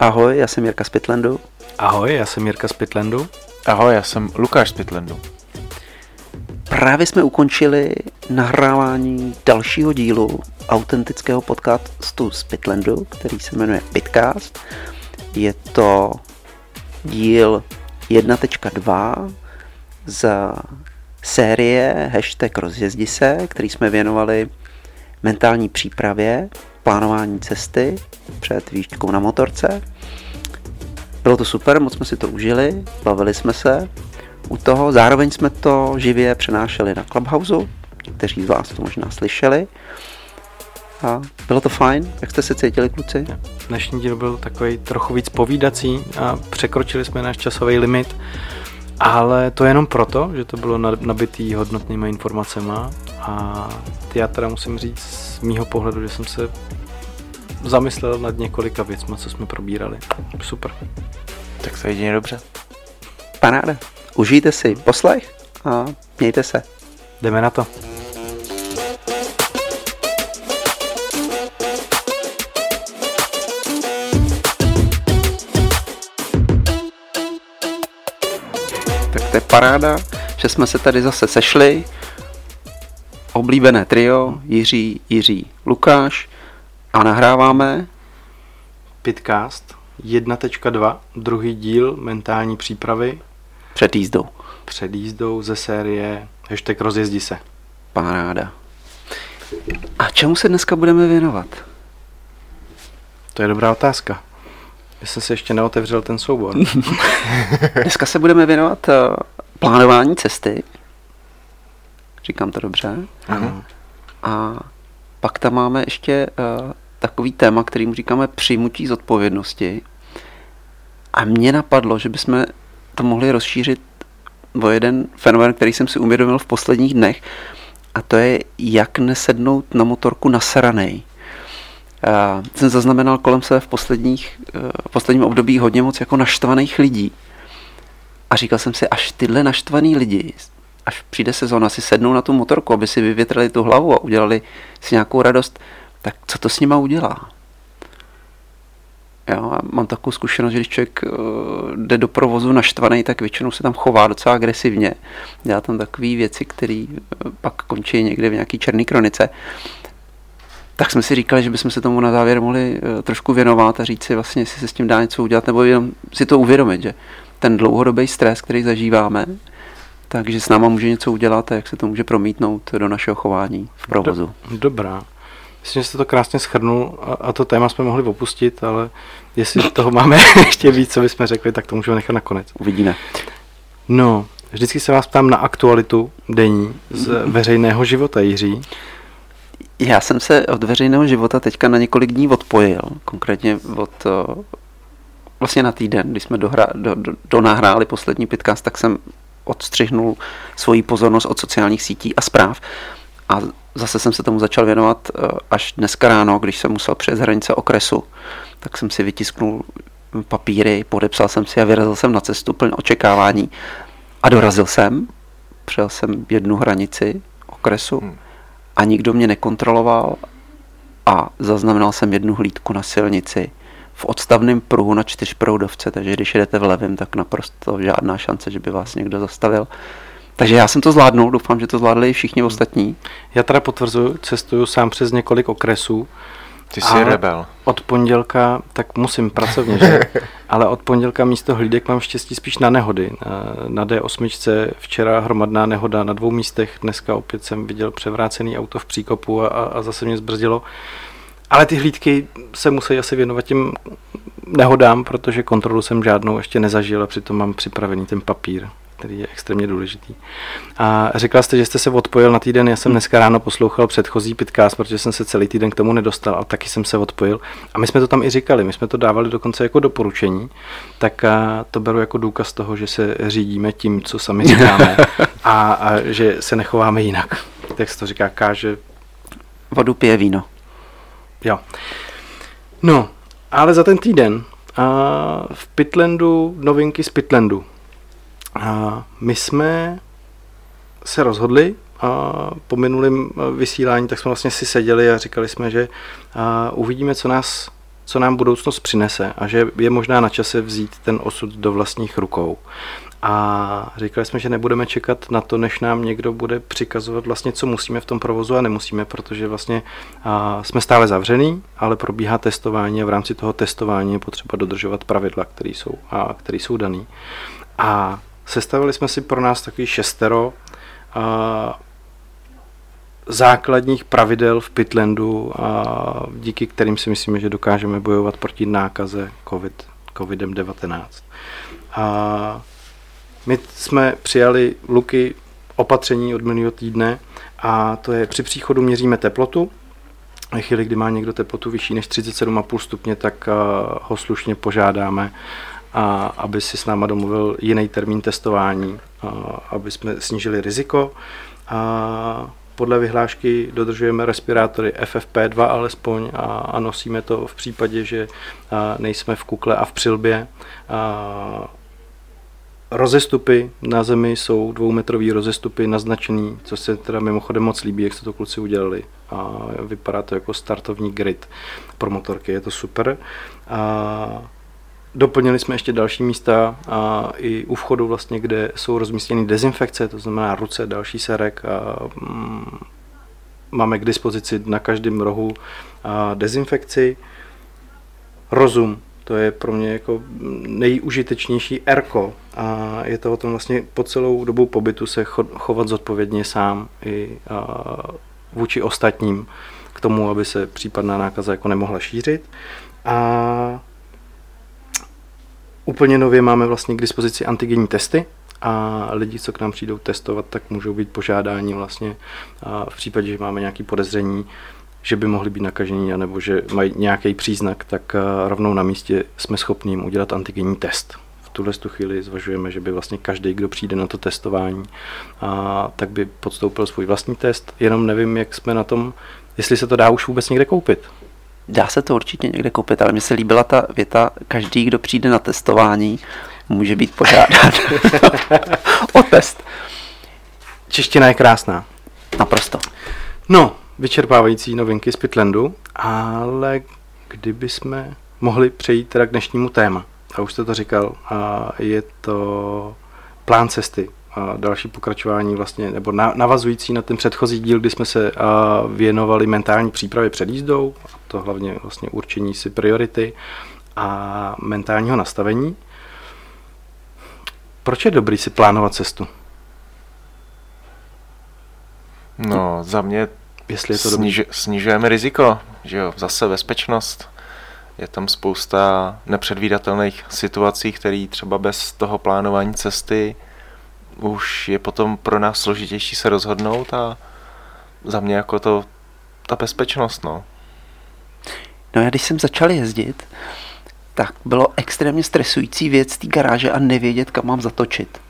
Ahoj, já jsem Jirka z Pitlandu. Ahoj, já jsem Jirka z Pitlandu. Ahoj, já jsem Lukáš z Pitlandu. Právě jsme ukončili nahrávání dalšího dílu autentického podcastu z Pitlandu, který se jmenuje Pitcast. Je to díl 1.2 z série hashtag rozjezdi se, který jsme věnovali mentální přípravě, plánování cesty před výšťkou na motorce. Bylo to super, moc jsme si to užili, bavili jsme se u toho, zároveň jsme to živě přenášeli na Clubhouse, kteří z vás to možná slyšeli. A bylo to fajn, jak jste se cítili, kluci? Dnešní díl byl takový trochu víc povídací a překročili jsme náš časový limit, ale to jenom proto, že to bylo nabitý hodnotnýma informacemi a já teda musím říct z mýho pohledu, že jsem se zamyslel nad několika věcmi, co jsme probírali. Super. Tak se jedině dobře. Paráda. Užijte si poslech a mějte se. Jdeme na to. Tak to je paráda, že jsme se tady zase sešli. Oblíbené trio, Jiří, Jiří, Lukáš a nahráváme Pitcast 1.2, druhý díl mentální přípravy před jízdou. Před jízdou ze série hashtag rozjezdi se. Paráda. A čemu se dneska budeme věnovat? To je dobrá otázka. Já jsem si ještě neotevřel ten soubor. dneska se budeme věnovat uh, plánování cesty. Říkám to dobře. Ano. A pak tam máme ještě uh, takový téma, kterým říkáme přijmutí zodpovědnosti. A mně napadlo, že bychom to mohli rozšířit o jeden fenomén, který jsem si uvědomil v posledních dnech, a to je, jak nesednout na motorku nasranej. Já jsem zaznamenal kolem sebe v, posledních, eh, v posledním období hodně moc jako naštvaných lidí. A říkal jsem si, až tyhle naštvaný lidi, až přijde sezóna, si sednou na tu motorku, aby si vyvětrali tu hlavu a udělali si nějakou radost, tak co to s nima udělá? A mám takovou zkušenost, že když člověk uh, jde do provozu naštvaný, tak většinou se tam chová docela agresivně. Dělá tam takové věci, které uh, pak končí někde v nějaký černé kronice. Tak jsme si říkali, že bychom se tomu na závěr mohli uh, trošku věnovat a říct si vlastně, jestli se s tím dá něco udělat, nebo jenom si to uvědomit, že ten dlouhodobý stres, který zažíváme, takže s náma může něco udělat a jak se to může promítnout do našeho chování v provozu. Dobrá. Myslím, že jste to krásně schrnul a, a to téma jsme mohli opustit, ale jestli toho máme ještě víc, co bychom řekli, tak to můžeme nechat nakonec. Uvidíme. No, vždycky se vás ptám na aktualitu denní z veřejného života, Jiří. Já jsem se od veřejného života teďka na několik dní odpojil, konkrétně od vlastně na týden, když jsme dohra, do, do, donahráli poslední podcast, tak jsem odstřihnul svoji pozornost od sociálních sítí a zpráv a zase jsem se tomu začal věnovat eh, až dneska ráno, když jsem musel přes hranice okresu, tak jsem si vytisknul papíry, podepsal jsem si a vyrazil jsem na cestu plně očekávání a dorazil jsem, přijel jsem jednu hranici okresu hmm. a nikdo mě nekontroloval a zaznamenal jsem jednu hlídku na silnici v odstavném pruhu na čtyřproudovce, takže když jedete v levém, tak naprosto žádná šance, že by vás někdo zastavil. Takže já jsem to zvládnul, doufám, že to zvládli i všichni ostatní. Já teda potvrzuji, cestuju sám přes několik okresů. Ty jsi rebel. Od pondělka, tak musím pracovně, že? Ale od pondělka místo hlídek mám štěstí spíš na nehody. Na D8 včera hromadná nehoda na dvou místech, dneska opět jsem viděl převrácený auto v příkopu a, a zase mě zbrzdilo. Ale ty hlídky se musí asi věnovat tím nehodám, protože kontrolu jsem žádnou ještě nezažil a přitom mám připravený ten papír který je extrémně důležitý. A řekla jste, že jste se odpojil na týden, já jsem dneska ráno poslouchal předchozí podcast, protože jsem se celý týden k tomu nedostal, ale taky jsem se odpojil. A my jsme to tam i říkali, my jsme to dávali dokonce jako doporučení, tak to beru jako důkaz toho, že se řídíme tím, co sami říkáme a, a že se nechováme jinak. Tak se to říká, káže... Vodu pije víno. Jo. No, ale za ten týden a v Pitlandu novinky z Pitlandu. A my jsme se rozhodli a po minulém vysílání, tak jsme vlastně si seděli a říkali jsme, že a uvidíme, co nás co nám budoucnost přinese a že je možná na čase vzít ten osud do vlastních rukou. A říkali jsme, že nebudeme čekat na to, než nám někdo bude přikazovat vlastně, co musíme v tom provozu a nemusíme, protože vlastně a, jsme stále zavřený, ale probíhá testování a v rámci toho testování je potřeba dodržovat pravidla, které jsou, a, které jsou daný. A sestavili jsme si pro nás takový šestero a, základních pravidel v Pitlandu, a díky kterým si myslíme, že dokážeme bojovat proti nákaze COVID, COVID-19. A my jsme přijali luky opatření od minulého týdne a to je při příchodu měříme teplotu. V chvíli, kdy má někdo teplotu vyšší než 37,5 stupně, tak ho slušně požádáme, a aby si s náma domluvil jiný termín testování, aby jsme snížili riziko. A podle vyhlášky dodržujeme respirátory FFP2 alespoň a, a nosíme to v případě, že a, nejsme v kukle a v přilbě. A, rozestupy na zemi jsou dvoumetrový rozestupy naznačený, co se teda mimochodem moc líbí, jak se to kluci udělali. A vypadá to jako startovní grid pro motorky, je to super. A Doplnili jsme ještě další místa a i u vchodu vlastně, kde jsou rozmístěny dezinfekce, to znamená ruce, další serek a mm, máme k dispozici na každém rohu a dezinfekci. Rozum, to je pro mě jako nejužitečnější erko a je to o tom vlastně po celou dobu pobytu se chovat zodpovědně sám i vůči ostatním k tomu, aby se případná nákaza jako nemohla šířit. A Úplně nově máme vlastně k dispozici antigenní testy a lidi, co k nám přijdou testovat, tak můžou být požádáni vlastně v případě, že máme nějaké podezření, že by mohli být nakažení, nebo že mají nějaký příznak, tak rovnou na místě jsme schopni jim udělat antigenní test. V tuhle tu chvíli zvažujeme, že by vlastně každý, kdo přijde na to testování, a, tak by podstoupil svůj vlastní test. Jenom nevím, jak jsme na tom, jestli se to dá už vůbec někde koupit. Dá se to určitě někde koupit, ale mně se líbila ta věta, každý, kdo přijde na testování, může být požádán o test. Čeština je krásná. Naprosto. No, vyčerpávající novinky z Pitlandu, ale kdyby jsme mohli přejít teda k dnešnímu téma. A už jste to říkal, a je to plán cesty a další pokračování vlastně, nebo navazující na ten předchozí díl, kdy jsme se věnovali mentální přípravě před jízdou, a to hlavně vlastně určení si priority a mentálního nastavení. Proč je dobrý si plánovat cestu? No, za mě Jestli je to sniž, snižujeme riziko, že jo, zase bezpečnost. Je tam spousta nepředvídatelných situací, které třeba bez toho plánování cesty už je potom pro nás složitější se rozhodnout a za mě jako to ta bezpečnost, no. No já když jsem začal jezdit, tak bylo extrémně stresující věc té garáže a nevědět, kam mám zatočit.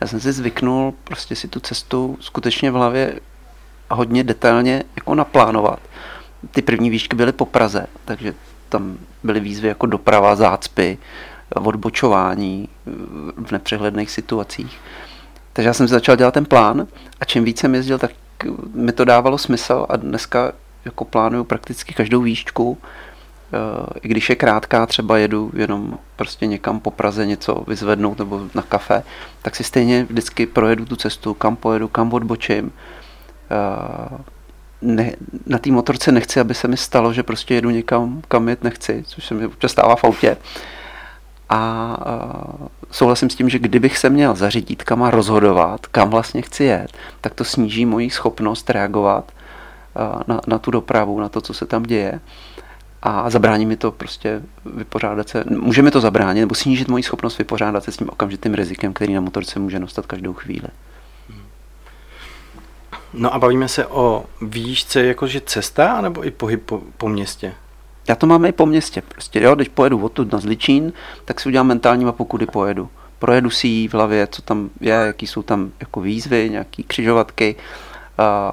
Já jsem si zvyknul prostě si tu cestu skutečně v hlavě hodně detailně jako naplánovat. Ty první výšky byly po Praze, takže tam byly výzvy jako doprava, zácpy, odbočování v nepřehledných situacích. Takže já jsem začal dělat ten plán a čím víc jsem jezdil, tak mi to dávalo smysl a dneska jako plánuju prakticky každou výšku, eh, i když je krátká, třeba jedu jenom prostě někam po Praze něco vyzvednout nebo na kafe, tak si stejně vždycky projedu tu cestu, kam pojedu, kam odbočím. Eh, ne, na té motorce nechci, aby se mi stalo, že prostě jedu někam, kam jet nechci, což se mi občas stává v autě. A souhlasím s tím, že kdybych se měl zařídit, kam a rozhodovat, kam vlastně chci jet, tak to sníží moji schopnost reagovat na, na tu dopravu, na to, co se tam děje a zabrání mi to prostě vypořádat se, může mi to zabránit nebo snížit moji schopnost vypořádat se s tím okamžitým rizikem, který na motorce může nastat každou chvíli. No a bavíme se o výšce jakože cesta, nebo i pohyb po, po městě? Já to mám i po městě. Prostě, jo, když pojedu odtud na Zličín, tak si udělám mentální mapu, kudy pojedu. Projedu si ji v hlavě, co tam je, jaký jsou tam jako výzvy, nějaký křižovatky. A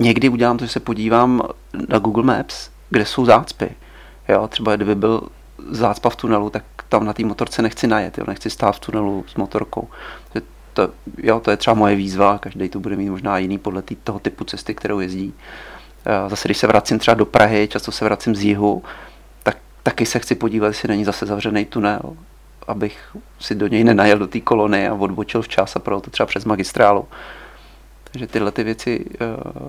někdy udělám to, že se podívám na Google Maps, kde jsou zácpy. Jo, třeba kdyby byl zácpa v tunelu, tak tam na té motorce nechci najet, jo, nechci stát v tunelu s motorkou. To, jo, to je třeba moje výzva, každý to bude mít možná jiný podle tý, toho typu cesty, kterou jezdí. Zase, když se vracím třeba do Prahy, často se vracím z jihu, tak taky se chci podívat, jestli není zase zavřený tunel, abych si do něj nenajel do té kolony a odbočil včas a to třeba přes magistrálu. Takže tyhle ty věci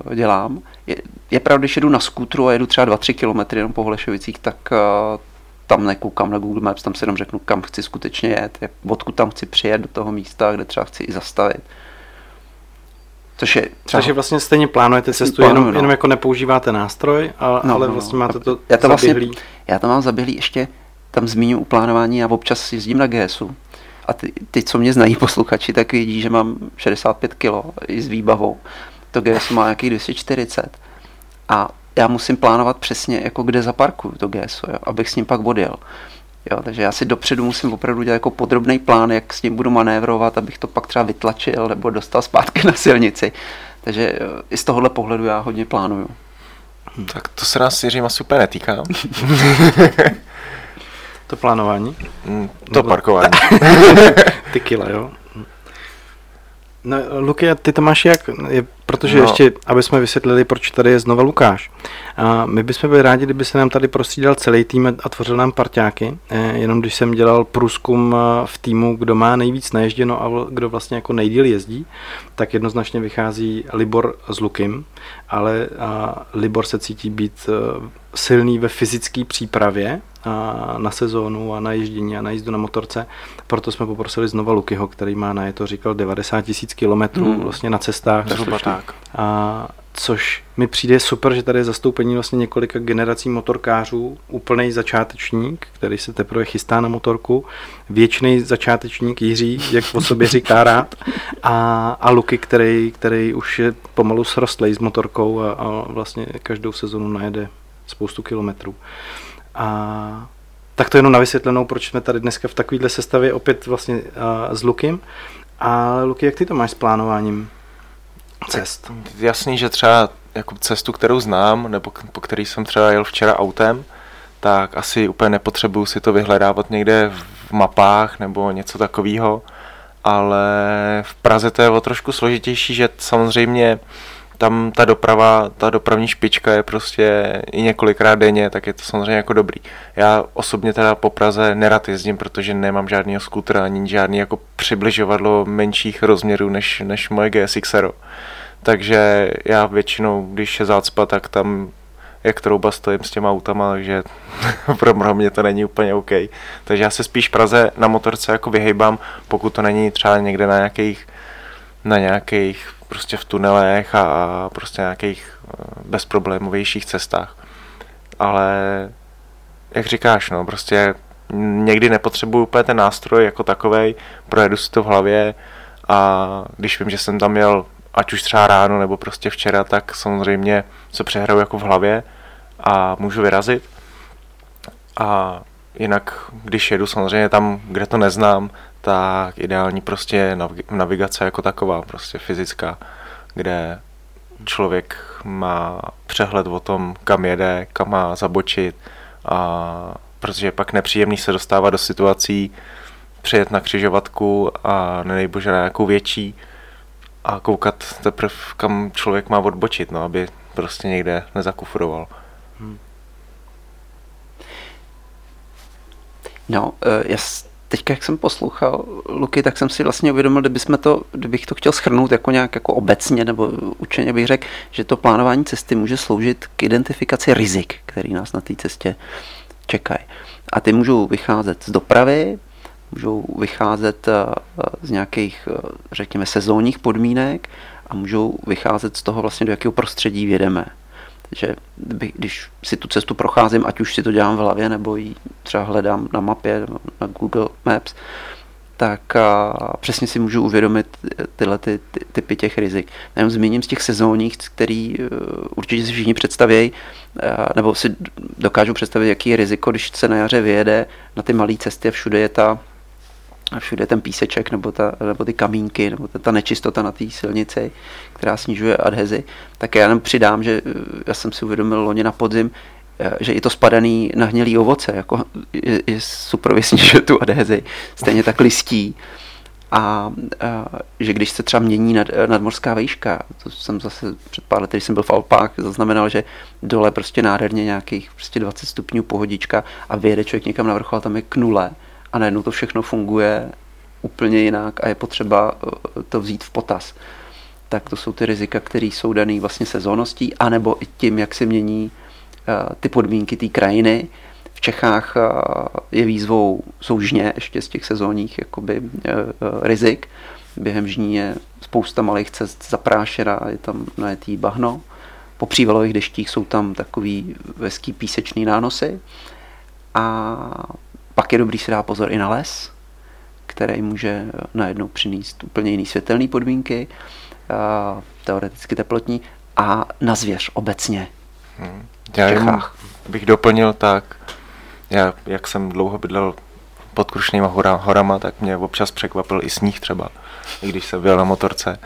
uh, dělám. Je, je pravda, když jedu na skútru a jedu třeba 2-3 km jenom po Holešovicích, tak uh, tam nekoukám na Google Maps, tam si jenom řeknu, kam chci skutečně jet, odkud tam chci přijet do toho místa, kde třeba chci i zastavit. Což je třeba... Takže vlastně stejně plánujete cestu, plánuju, jenom, no. jenom jako nepoužíváte nástroj, ale, no, ale no, vlastně no. máte to já to vlastně, zaběhlý. Já to mám zaběhlý ještě, tam zmíním u plánování, já občas jezdím na GSu a ty, ty, co mě znají posluchači, tak vidí, že mám 65 kg i s výbavou. To GS má nějakých 240. A já musím plánovat přesně, jako kde zaparkuju to GSO, jo, abych s ním pak odjel. Jo, takže já si dopředu musím opravdu dělat jako podrobný plán, jak s ním budu manévrovat, abych to pak třeba vytlačil nebo dostal zpátky na silnici. Takže i z tohohle pohledu já hodně plánuju. Tak to se nás Jiřím asi úplně netýká. to plánování? Mm, to nebo... parkování. Ty kila, jo? No, Luky, ty to máš jak? Je, protože no. ještě, aby jsme vysvětlili, proč tady je znova Lukáš. A my bychom byli rádi, kdyby se nám tady prostřídal celý tým a tvořil nám parťáky. E, jenom když jsem dělal průzkum eh, v týmu, kdo má nejvíc naježděno a kdo vlastně jako nejdíl jezdí, tak jednoznačně vychází Libor s Lukim, ale a Libor se cítí být eh, silný ve fyzické přípravě na sezónu a na ježdění a na jízdu na motorce. Proto jsme poprosili znova Lukyho, který má na je to říkal 90 tisíc kilometrů hmm. vlastně na cestách. Zhruba tak. A což mi přijde super, že tady je zastoupení vlastně několika generací motorkářů, úplný začátečník, který se teprve chystá na motorku, věčný začátečník Jiří, jak o sobě říká rád, a, a Luky, který, který už je pomalu srostlej s motorkou a, a vlastně každou sezonu najede spoustu kilometrů. A tak to jenom na vysvětlenou, proč jsme tady dneska v takovéhle sestavě opět vlastně uh, s Lukem. A Luky, jak ty to máš s plánováním cest? Jasný, že třeba jako cestu, kterou znám, nebo po který jsem třeba jel včera autem, tak asi úplně nepotřebuju si to vyhledávat někde v mapách nebo něco takového, ale v Praze to je o trošku složitější, že samozřejmě tam ta doprava, ta dopravní špička je prostě i několikrát denně, tak je to samozřejmě jako dobrý. Já osobně teda po Praze nerad jezdím, protože nemám žádný skutra ani žádný jako přibližovadlo menších rozměrů než, než moje GSXero. Takže já většinou, když je zácpa, tak tam jak trouba stojím s těma autama, takže pro mě to není úplně OK. Takže já se spíš Praze na motorce jako vyhejbám, pokud to není třeba někde na nějakých na nějakých prostě v tunelech a prostě nějakých eh, bezproblémovějších cestách. Ale jak říkáš, no, prostě někdy nepotřebuju úplně ten nástroj jako takovej, projedu si to v hlavě a když vím, že jsem tam měl ať už třeba ráno nebo prostě včera, tak samozřejmě se přehraju jako v hlavě a můžu vyrazit. A jinak, když jedu samozřejmě tam, kde to neznám, tak ideální prostě navigace jako taková, prostě fyzická, kde člověk má přehled o tom, kam jede, kam má zabočit a protože je pak nepříjemný se dostávat do situací, přijet na křižovatku a nedej bože na nějakou větší a koukat teprve, kam člověk má odbočit, no, aby prostě někde nezakufroval. Hmm. No, uh, já teďka, jak jsem poslouchal Luky, tak jsem si vlastně uvědomil, kdybychom to, kdybych to chtěl schrnout jako nějak jako obecně, nebo učeně bych řekl, že to plánování cesty může sloužit k identifikaci rizik, který nás na té cestě čekají. A ty můžou vycházet z dopravy, můžou vycházet eh, z nějakých, eh, řekněme, sezónních podmínek a můžou vycházet z toho vlastně, do jakého prostředí vědeme že když si tu cestu procházím, ať už si to dělám v hlavě, nebo ji třeba hledám na mapě, na Google Maps, tak a přesně si můžu uvědomit tyhle ty, ty, typy těch rizik. Jenom zmíním z těch sezónních, který uh, určitě si všichni představějí, uh, nebo si dokážu představit, jaký je riziko, když se na jaře vyjede na ty malé cesty a všude je ta a všude ten píseček nebo, ta, nebo ty kamínky nebo ta, ta nečistota na té silnici, která snižuje adhezi, tak já jenom přidám, že eh, já jsem si uvědomil loni na podzim, eh, že i to spadaný na hnělý ovoce jako je, je super snižuje tu adhezi. Stejně tak listí. a, a že když se třeba mění nad, nadmorská výška, to jsem zase před pár lety, když jsem byl v Alpách, zaznamenal, že dole prostě nádherně nějakých prostě 20 stupňů pohodička a vyjede člověk někam na vrchol a tam je k nule a najednou to všechno funguje úplně jinak a je potřeba eh, to vzít v potaz. Tak to jsou ty rizika, které jsou dané vlastně sezónností, anebo i tím, jak se mění uh, ty podmínky té krajiny. V Čechách uh, je výzvou jsou žně ještě z těch sezónních jakoby, rizik. Během žní je spousta malých cest zaprášená, je tam najetý bahno. Po přívalových deštích jsou tam takový veský písečný nánosy. A pak je dobrý si dát pozor i na les, který může najednou přinést úplně jiný světelné podmínky, teoreticky teplotní, a na zvěř obecně. Hmm. Já jen bych doplnil tak, já, jak jsem dlouho bydlel pod Krušnýma hora, horama, tak mě občas překvapil i sníh třeba, i když jsem byl na motorce.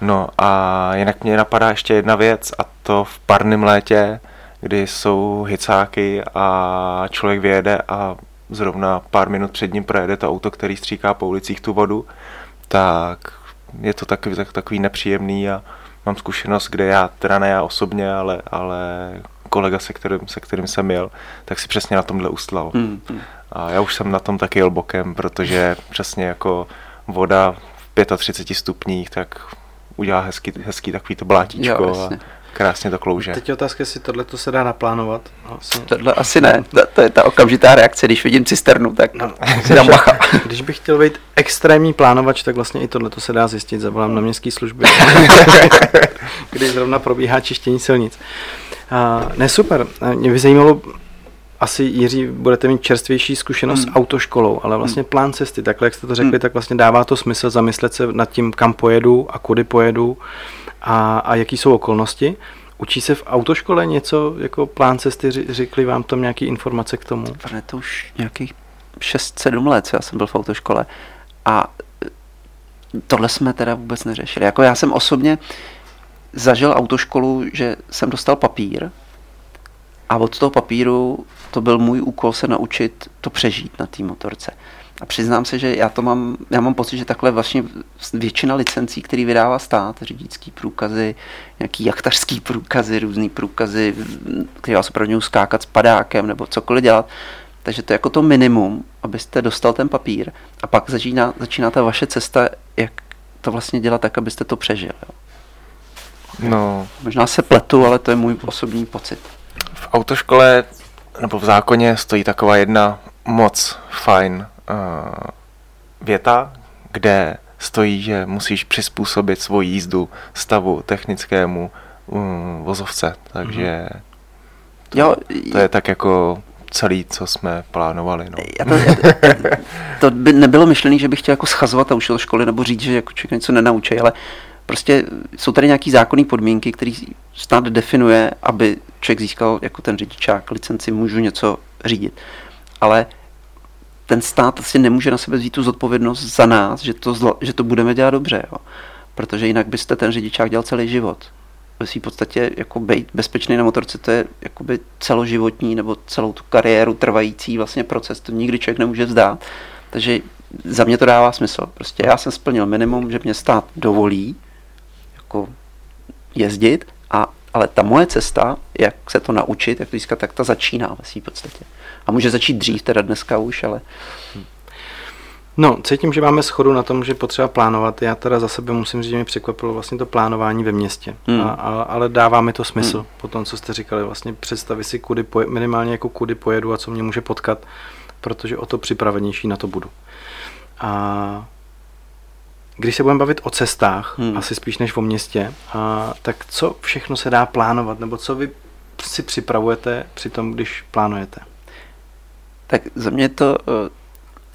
No a jinak mě napadá ještě jedna věc a to v parném létě, kdy jsou hicáky a člověk vyjede a zrovna pár minut před ním projede to auto, který stříká po ulicích tu vodu, tak je to takový, tak, takový nepříjemný a mám zkušenost, kde já, teda ne já osobně, ale, ale kolega, se kterým, se kterým jsem jel, tak si přesně na tomhle ustlal. Mm, mm. A já už jsem na tom taky jel bokem, protože přesně jako voda v 35 stupních, tak udělá hezký, hezký takový to blátíčko. Jo, a, Krásně to klouže. Teď je otázka, jestli tohle to se dá naplánovat. Asi... Tohle asi ne. To, to je ta okamžitá reakce, když vidím cisternu, tak no, si dám bacha. Když bych chtěl být extrémní plánovač, tak vlastně i tohle to se dá zjistit. Zavolám na městské služby, kdy zrovna probíhá čištění silnic. Uh, ne, super. Mě by zajímalo, asi Jiří, budete mít čerstvější zkušenost hmm. s autoškolou, ale vlastně plán cesty, takhle jak jste to řekli, hmm. tak vlastně dává to smysl zamyslet se nad tím, kam pojedu a kudy pojedu a, a jaký jsou okolnosti. Učí se v autoškole něco jako plán cesty, řekli vám tam nějaké informace k tomu? Pane, to už nějakých 6-7 let, co já jsem byl v autoškole a e, tohle jsme teda vůbec neřešili. Jako já jsem osobně zažil autoškolu, že jsem dostal papír a od toho papíru to byl můj úkol se naučit to přežít na té motorce. A přiznám se, že já to mám, já mám pocit, že takhle vlastně většina licencí, který vydává stát, řidičský průkazy, nějaký jachtařský průkazy, různý průkazy, který vás opravdu skákat s padákem nebo cokoliv dělat, takže to je jako to minimum, abyste dostal ten papír a pak začíná, začíná ta vaše cesta, jak to vlastně dělat tak, abyste to přežil. Jo. No. Možná se pletu, ale to je můj osobní pocit. V autoškole nebo v zákoně stojí taková jedna moc fajn věta, kde stojí, že musíš přizpůsobit svoji jízdu stavu technickému um, vozovce, takže to, jo, to je tak jako celý, co jsme plánovali. No. Já to, to by nebylo myšlené, že bych chtěl jako schazovat a ušel školy nebo říct, že jako člověk něco nenaučí, ale prostě jsou tady nějaký zákonné podmínky, které stát definuje, aby člověk získal jako ten řidičák licenci, můžu něco řídit. Ale ten stát asi nemůže na sebe vzít tu zodpovědnost za nás, že to, zlo, že to budeme dělat dobře, jo. protože jinak byste ten řidičák dělal celý život. V podstatě jako být bezpečný na motorce, to je jakoby celoživotní nebo celou tu kariéru trvající vlastně proces, to nikdy člověk nemůže vzdát. Takže za mě to dává smysl. Prostě já jsem splnil minimum, že mě stát dovolí jako jezdit, a, ale ta moje cesta, jak se to naučit, jak to získat, tak ta začíná ve v podstatě. A může začít dřív, teda dneska už, ale... No, cítím, že máme schodu na tom, že potřeba plánovat. Já teda za sebe musím říct, že mě překvapilo vlastně to plánování ve městě. Hmm. A, a, ale dává mi to smysl hmm. po tom, co jste říkali. Vlastně představit si, kudy poje, minimálně jako kudy pojedu a co mě může potkat, protože o to připravenější na to budu. A když se budeme bavit o cestách, hmm. asi spíš než o městě, a, tak co všechno se dá plánovat, nebo co vy si připravujete při tom, když plánujete? Tak za mě to uh,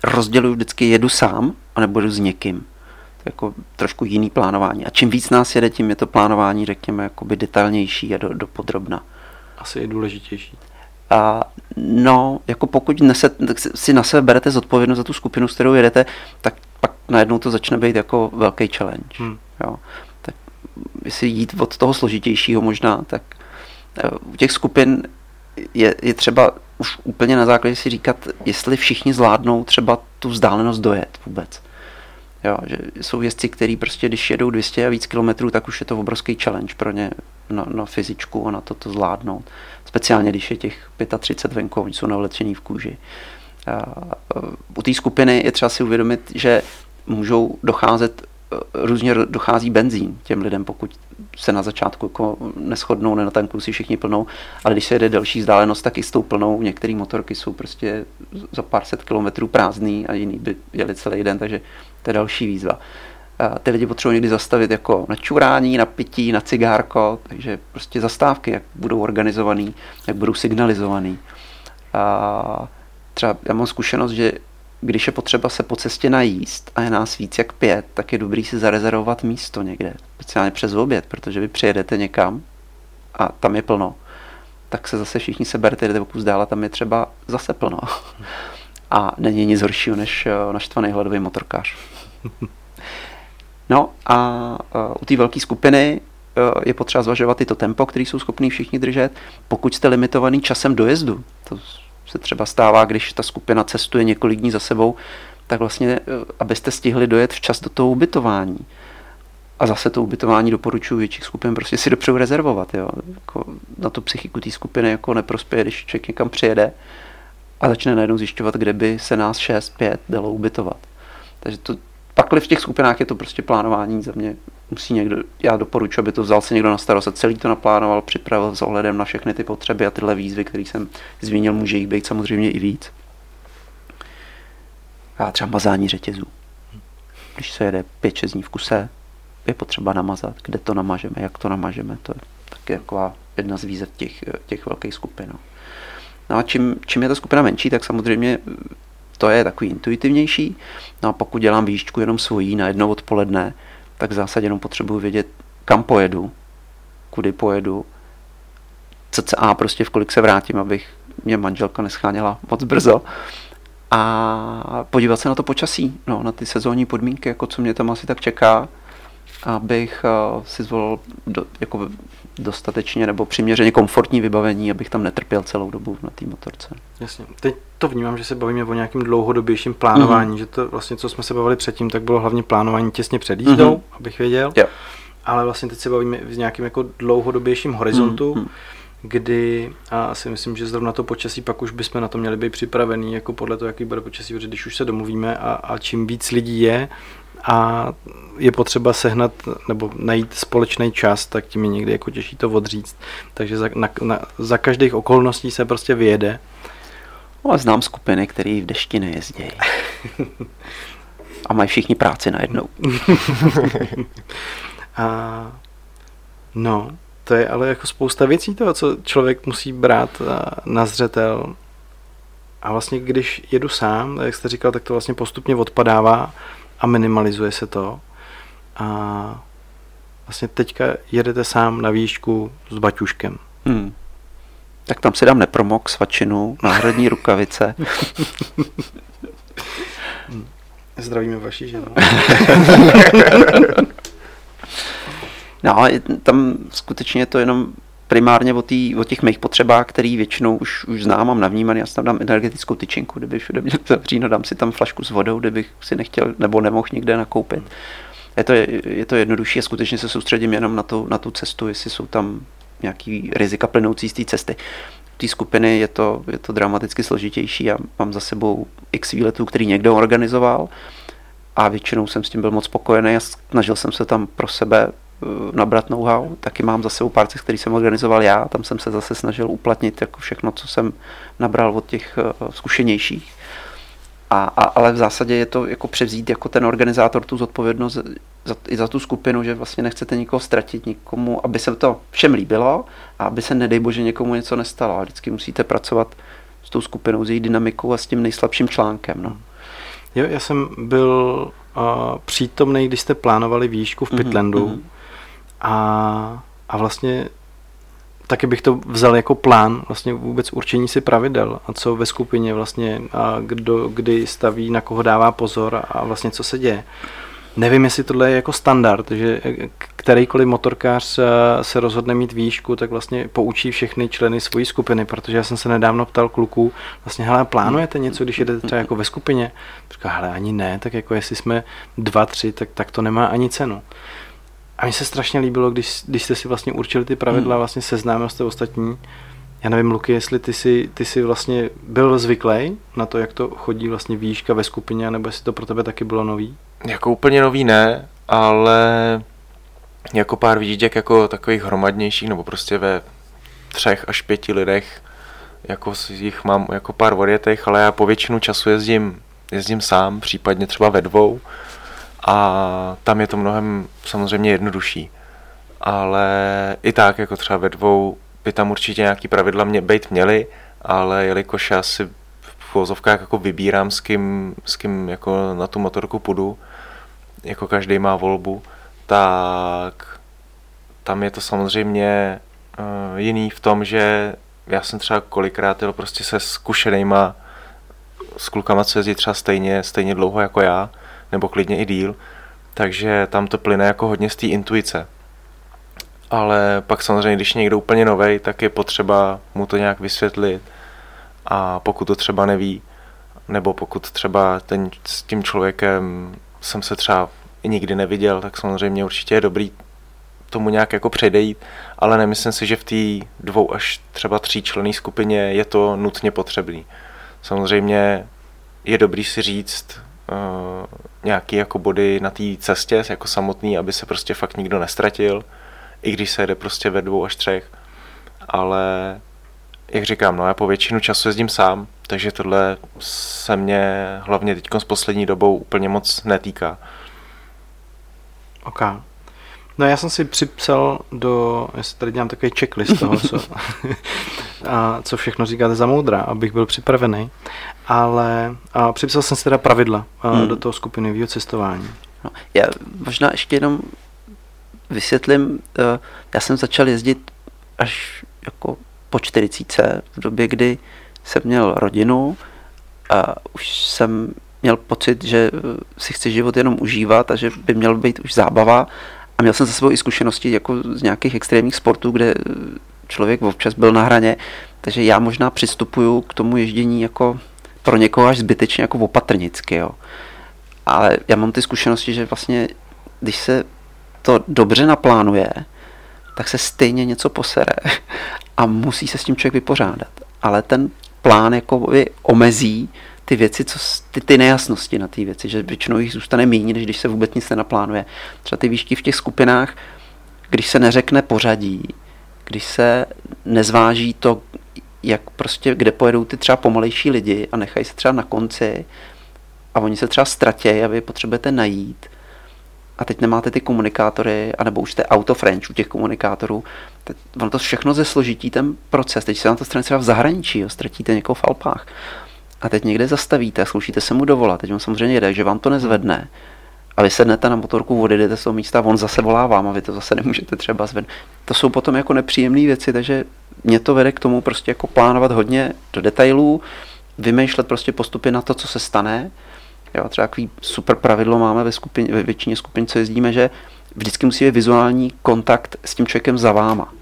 rozděluji vždycky jedu sám, anebo jedu s někým. To je jako trošku jiný plánování. A čím víc nás jede, tím je to plánování, řekněme, jakoby detailnější a do, do podrobna. Asi je důležitější. A no, jako pokud nese, si na sebe berete zodpovědnost za tu skupinu, s kterou jedete, tak pak najednou to začne být jako velký challenge. Hmm. Jo. Tak jestli jít od toho složitějšího možná, tak eh, u těch skupin je, je třeba už úplně na základě si říkat, jestli všichni zvládnou třeba tu vzdálenost dojet vůbec. Jo, že jsou jezdci, kteří prostě, když jedou 200 a víc kilometrů, tak už je to obrovský challenge pro ně na, na fyzičku a na to to zvládnout. Speciálně, když je těch 35 venku, oni jsou navlečení v kůži. A, u té skupiny je třeba si uvědomit, že můžou docházet různě dochází benzín těm lidem, pokud se na začátku jako neschodnou, nenatankují si všichni plnou, ale když se jede delší vzdálenost, tak i s tou plnou. Některé motorky jsou prostě za pár set kilometrů prázdný a jiný by jeli celý den, takže to je další výzva. A ty lidi potřebují někdy zastavit jako na čurání, na pití, na cigárko, takže prostě zastávky, jak budou organizovaný, jak budou signalizovaný. A třeba já mám zkušenost, že když je potřeba se po cestě najíst a je nás víc jak pět, tak je dobrý si zarezervovat místo někde, speciálně přes oběd, protože vy přijedete někam a tam je plno, tak se zase všichni seberte, jdete kus dál a tam je třeba zase plno. A není nic horšího než eh, naštvaný hladový motorkář. No a eh, u té velké skupiny eh, je potřeba zvažovat i to tempo, který jsou schopní všichni držet. Pokud jste limitovaný časem dojezdu, to se třeba stává, když ta skupina cestuje několik dní za sebou, tak vlastně, eh, abyste stihli dojet včas do toho ubytování. A zase to ubytování doporučuji větších skupin prostě si dopředu rezervovat. Jo. Jako na tu psychiku té skupiny jako neprospěje, když člověk někam přijede a začne najednou zjišťovat, kde by se nás 6, 5 dalo ubytovat. Takže to, pakli v těch skupinách je to prostě plánování za mě musí někdo, já doporučuji, aby to vzal si někdo na starost a celý to naplánoval, připravil s ohledem na všechny ty potřeby a tyhle výzvy, které jsem zmínil, může jich být samozřejmě i víc. A třeba mazání řetězů. Když se jede 5-6 dní v kuse, je potřeba namazat, kde to namažeme, jak to namažeme, to je taky taková jedna z výzev těch, těch velkých skupin. No. no a čím, čím je ta skupina menší, tak samozřejmě to je takový intuitivnější. No a pokud dělám výšku jenom svojí na jedno odpoledne, tak v zásadě jenom potřebuji vědět, kam pojedu, kudy pojedu, cca prostě v kolik se vrátím, abych mě manželka nescháněla moc brzo. A podívat se na to počasí, no, na ty sezónní podmínky, jako co mě tam asi tak čeká, abych uh, si zvolil do, jako dostatečně nebo přiměřeně komfortní vybavení, abych tam netrpěl celou dobu na té motorce. Jasně. Teď to vnímám, že se bavíme o nějakém dlouhodobějším plánování, mm-hmm. že to vlastně, co jsme se bavili předtím, tak bylo hlavně plánování těsně před jízdou, mm-hmm. abych věděl. Jo. Ale vlastně teď se bavíme v nějakém jako dlouhodobějším horizontu, mm-hmm kdy a si myslím, že zrovna to počasí pak už bychom na to měli být připravení, jako podle toho, jaký bude počasí, protože když už se domluvíme a, a čím víc lidí je a je potřeba sehnat nebo najít společný čas, tak tím je někdy jako těžší to odříct. Takže za, na, na, za každých okolností se prostě vyjede. No, znám skupiny, které v dešti nejezdí. a mají všichni práci najednou. a, no, to je ale jako spousta věcí toho, co člověk musí brát na zřetel. A vlastně když jedu sám, jak jste říkal, tak to vlastně postupně odpadává a minimalizuje se to. A vlastně teďka jedete sám na výšku s baťuškem. Hmm. Tak tam si dám nepromok, svačinu, náhradní rukavice. Hmm. Zdravíme vaši ženu. no, tam skutečně je to jenom primárně o, tý, o těch mých potřebách, který většinou už, už znám, mám navnímaný, já si tam dám energetickou tyčinku, kdyby všude měl zavříno, dám si tam flašku s vodou, kdybych si nechtěl nebo nemohl někde nakoupit. Je to, je to jednodušší a skutečně se soustředím jenom na tu, na tu cestu, jestli jsou tam nějaký rizika plynoucí z té cesty. té skupiny je to, je to dramaticky složitější. Já mám za sebou x výletů, který někdo organizoval a většinou jsem s tím byl moc spokojený a snažil jsem se tam pro sebe nabrat know-how. Taky mám zase u pár který jsem organizoval já, tam jsem se zase snažil uplatnit jako všechno, co jsem nabral od těch uh, zkušenějších. A, a, ale v zásadě je to jako převzít jako ten organizátor tu zodpovědnost za, i za tu skupinu, že vlastně nechcete nikoho ztratit, nikomu, aby se to všem líbilo a aby se, nedej bože, někomu něco nestalo. A vždycky musíte pracovat s tou skupinou, s její dynamikou a s tím nejslabším článkem. No. Jo, já jsem byl uh, přítomný, když jste plánovali výšku v mhm, Pitlandu. Mm-hmm a, a vlastně taky bych to vzal jako plán, vlastně vůbec určení si pravidel a co ve skupině vlastně, a kdo kdy staví, na koho dává pozor a vlastně co se děje. Nevím, jestli tohle je jako standard, že kterýkoliv motorkář se rozhodne mít výšku, tak vlastně poučí všechny členy svojí skupiny, protože já jsem se nedávno ptal kluků, vlastně, hele, plánujete něco, když jedete třeba jako ve skupině? Říká, hele, ani ne, tak jako jestli jsme dva, tři, tak, tak to nemá ani cenu. A mně se strašně líbilo, když, když jste si vlastně určili ty pravidla, hmm. vlastně seznámil jste ostatní. Já nevím, Luky, jestli ty si, ty si vlastně byl zvyklý na to, jak to chodí vlastně výška ve skupině, nebo jestli to pro tebe taky bylo nový? Jako úplně nový ne, ale jako pár výdík jako takových hromadnějších, nebo prostě ve třech až pěti lidech, jako jich mám jako pár odjetech, ale já po většinu času jezdím, jezdím sám, případně třeba ve dvou a tam je to mnohem samozřejmě jednodušší. Ale i tak, jako třeba ve dvou, by tam určitě nějaký pravidla mě být měly, ale jelikož já si v vozovkách jako vybírám, s kým, s kým jako na tu motorku půjdu, jako každý má volbu, tak tam je to samozřejmě uh, jiný v tom, že já jsem třeba kolikrát jel prostě se zkušenýma s klukama, co jezdí třeba stejně, stejně dlouho jako já, nebo klidně i díl, takže tam to plyne jako hodně z té intuice. Ale pak samozřejmě, když někdo úplně nový, tak je potřeba mu to nějak vysvětlit a pokud to třeba neví, nebo pokud třeba ten, s tím člověkem jsem se třeba nikdy neviděl, tak samozřejmě určitě je dobrý tomu nějak jako předejít, ale nemyslím si, že v té dvou až třeba tří členné skupině je to nutně potřebný. Samozřejmě je dobrý si říct nějaký jako body na té cestě, jako samotný, aby se prostě fakt nikdo nestratil, i když se jede prostě ve dvou až třech, ale jak říkám, no já po většinu času jezdím sám, takže tohle se mě hlavně teď s poslední dobou úplně moc netýká. OK. No já jsem si připsal do, já si tady dělám takový checklist toho, co, a co všechno říkáte za moudra, abych byl připravený, ale a připsal jsem si teda pravidla hmm. do toho skupinového cestování. No, já možná ještě jenom vysvětlím, eh, já jsem začal jezdit až jako po 40 v době, kdy jsem měl rodinu a už jsem měl pocit, že eh, si chci život jenom užívat a že by měl být už zábava. A měl jsem za sebou i zkušenosti jako z nějakých extrémních sportů, kde člověk občas byl na hraně, takže já možná přistupuju k tomu ježdění jako pro někoho až zbytečně jako opatrnicky, jo. Ale já mám ty zkušenosti, že vlastně, když se to dobře naplánuje, tak se stejně něco posere a musí se s tím člověk vypořádat. Ale ten plán jako omezí ty věci, co, ty, ty nejasnosti na ty věci, že většinou jich zůstane méně, než když se vůbec nic nenaplánuje. Třeba ty výšky v těch skupinách, když se neřekne pořadí, když se nezváží to, jak prostě, kde pojedou ty třeba pomalejší lidi a nechají se třeba na konci a oni se třeba ztratí a vy potřebujete najít a teď nemáte ty komunikátory, anebo už jste auto French u těch komunikátorů, teď ono to všechno ze složití ten proces. Teď se na to stane třeba v zahraničí, jo, ztratíte někoho v Alpách a teď někde zastavíte, zkoušíte se mu dovolat, teď on samozřejmě jede, že vám to nezvedne a vy sednete na motorku, odjedete z toho místa, on zase volá vám a vy to zase nemůžete třeba zvednout. To jsou potom jako nepříjemné věci, takže mě to vede k tomu prostě jako plánovat hodně do detailů, vymýšlet prostě postupy na to, co se stane. Jo, třeba takový super pravidlo máme ve, skupině, ve většině skupin, co jezdíme, že vždycky musí být vizuální kontakt s tím člověkem za váma.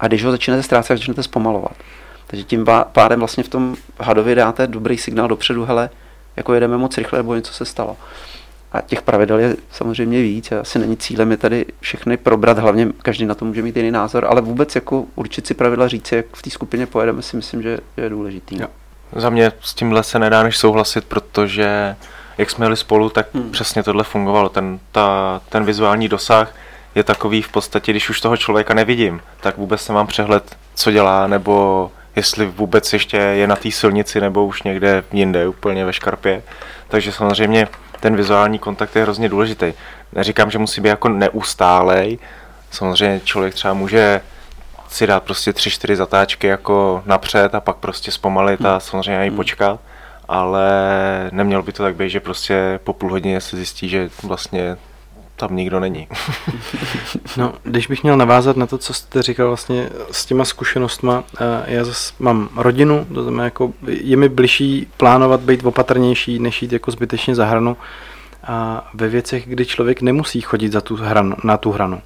A když ho začnete ztrácet, začnete zpomalovat. Takže tím pádem vlastně v tom hadově dáte dobrý signál dopředu, hele, jako jedeme moc rychle, nebo něco se stalo. A těch pravidel je samozřejmě víc. Asi není cílem je tady všechny probrat, hlavně každý na to může mít jiný názor, ale vůbec jako určit si pravidla říct, jak v té skupině pojedeme, si myslím, že je důležitý. Jo. Za mě s tímhle se nedá než souhlasit, protože jak jsme jeli spolu, tak hmm. přesně tohle fungovalo. Ten, ta, ten vizuální dosah je takový v podstatě, když už toho člověka nevidím, tak vůbec nemám přehled, co dělá, nebo jestli vůbec ještě je na té silnici nebo už někde jinde, úplně ve škarpě. Takže samozřejmě ten vizuální kontakt je hrozně důležitý. Neříkám, že musí být jako neustálej. Samozřejmě člověk třeba může si dát prostě tři, čtyři zatáčky jako napřed a pak prostě zpomalit a hmm. samozřejmě i hmm. počkat. Ale nemělo by to tak být, že prostě po půl hodině se zjistí, že vlastně tam nikdo není. no, když bych měl navázat na to, co jste říkal vlastně s těma zkušenostma, eh, já zase mám rodinu, to znamená jako je mi bližší plánovat být opatrnější, než jít jako zbytečně za hranu. a ve věcech, kdy člověk nemusí chodit za tu hranu, na tu hranu.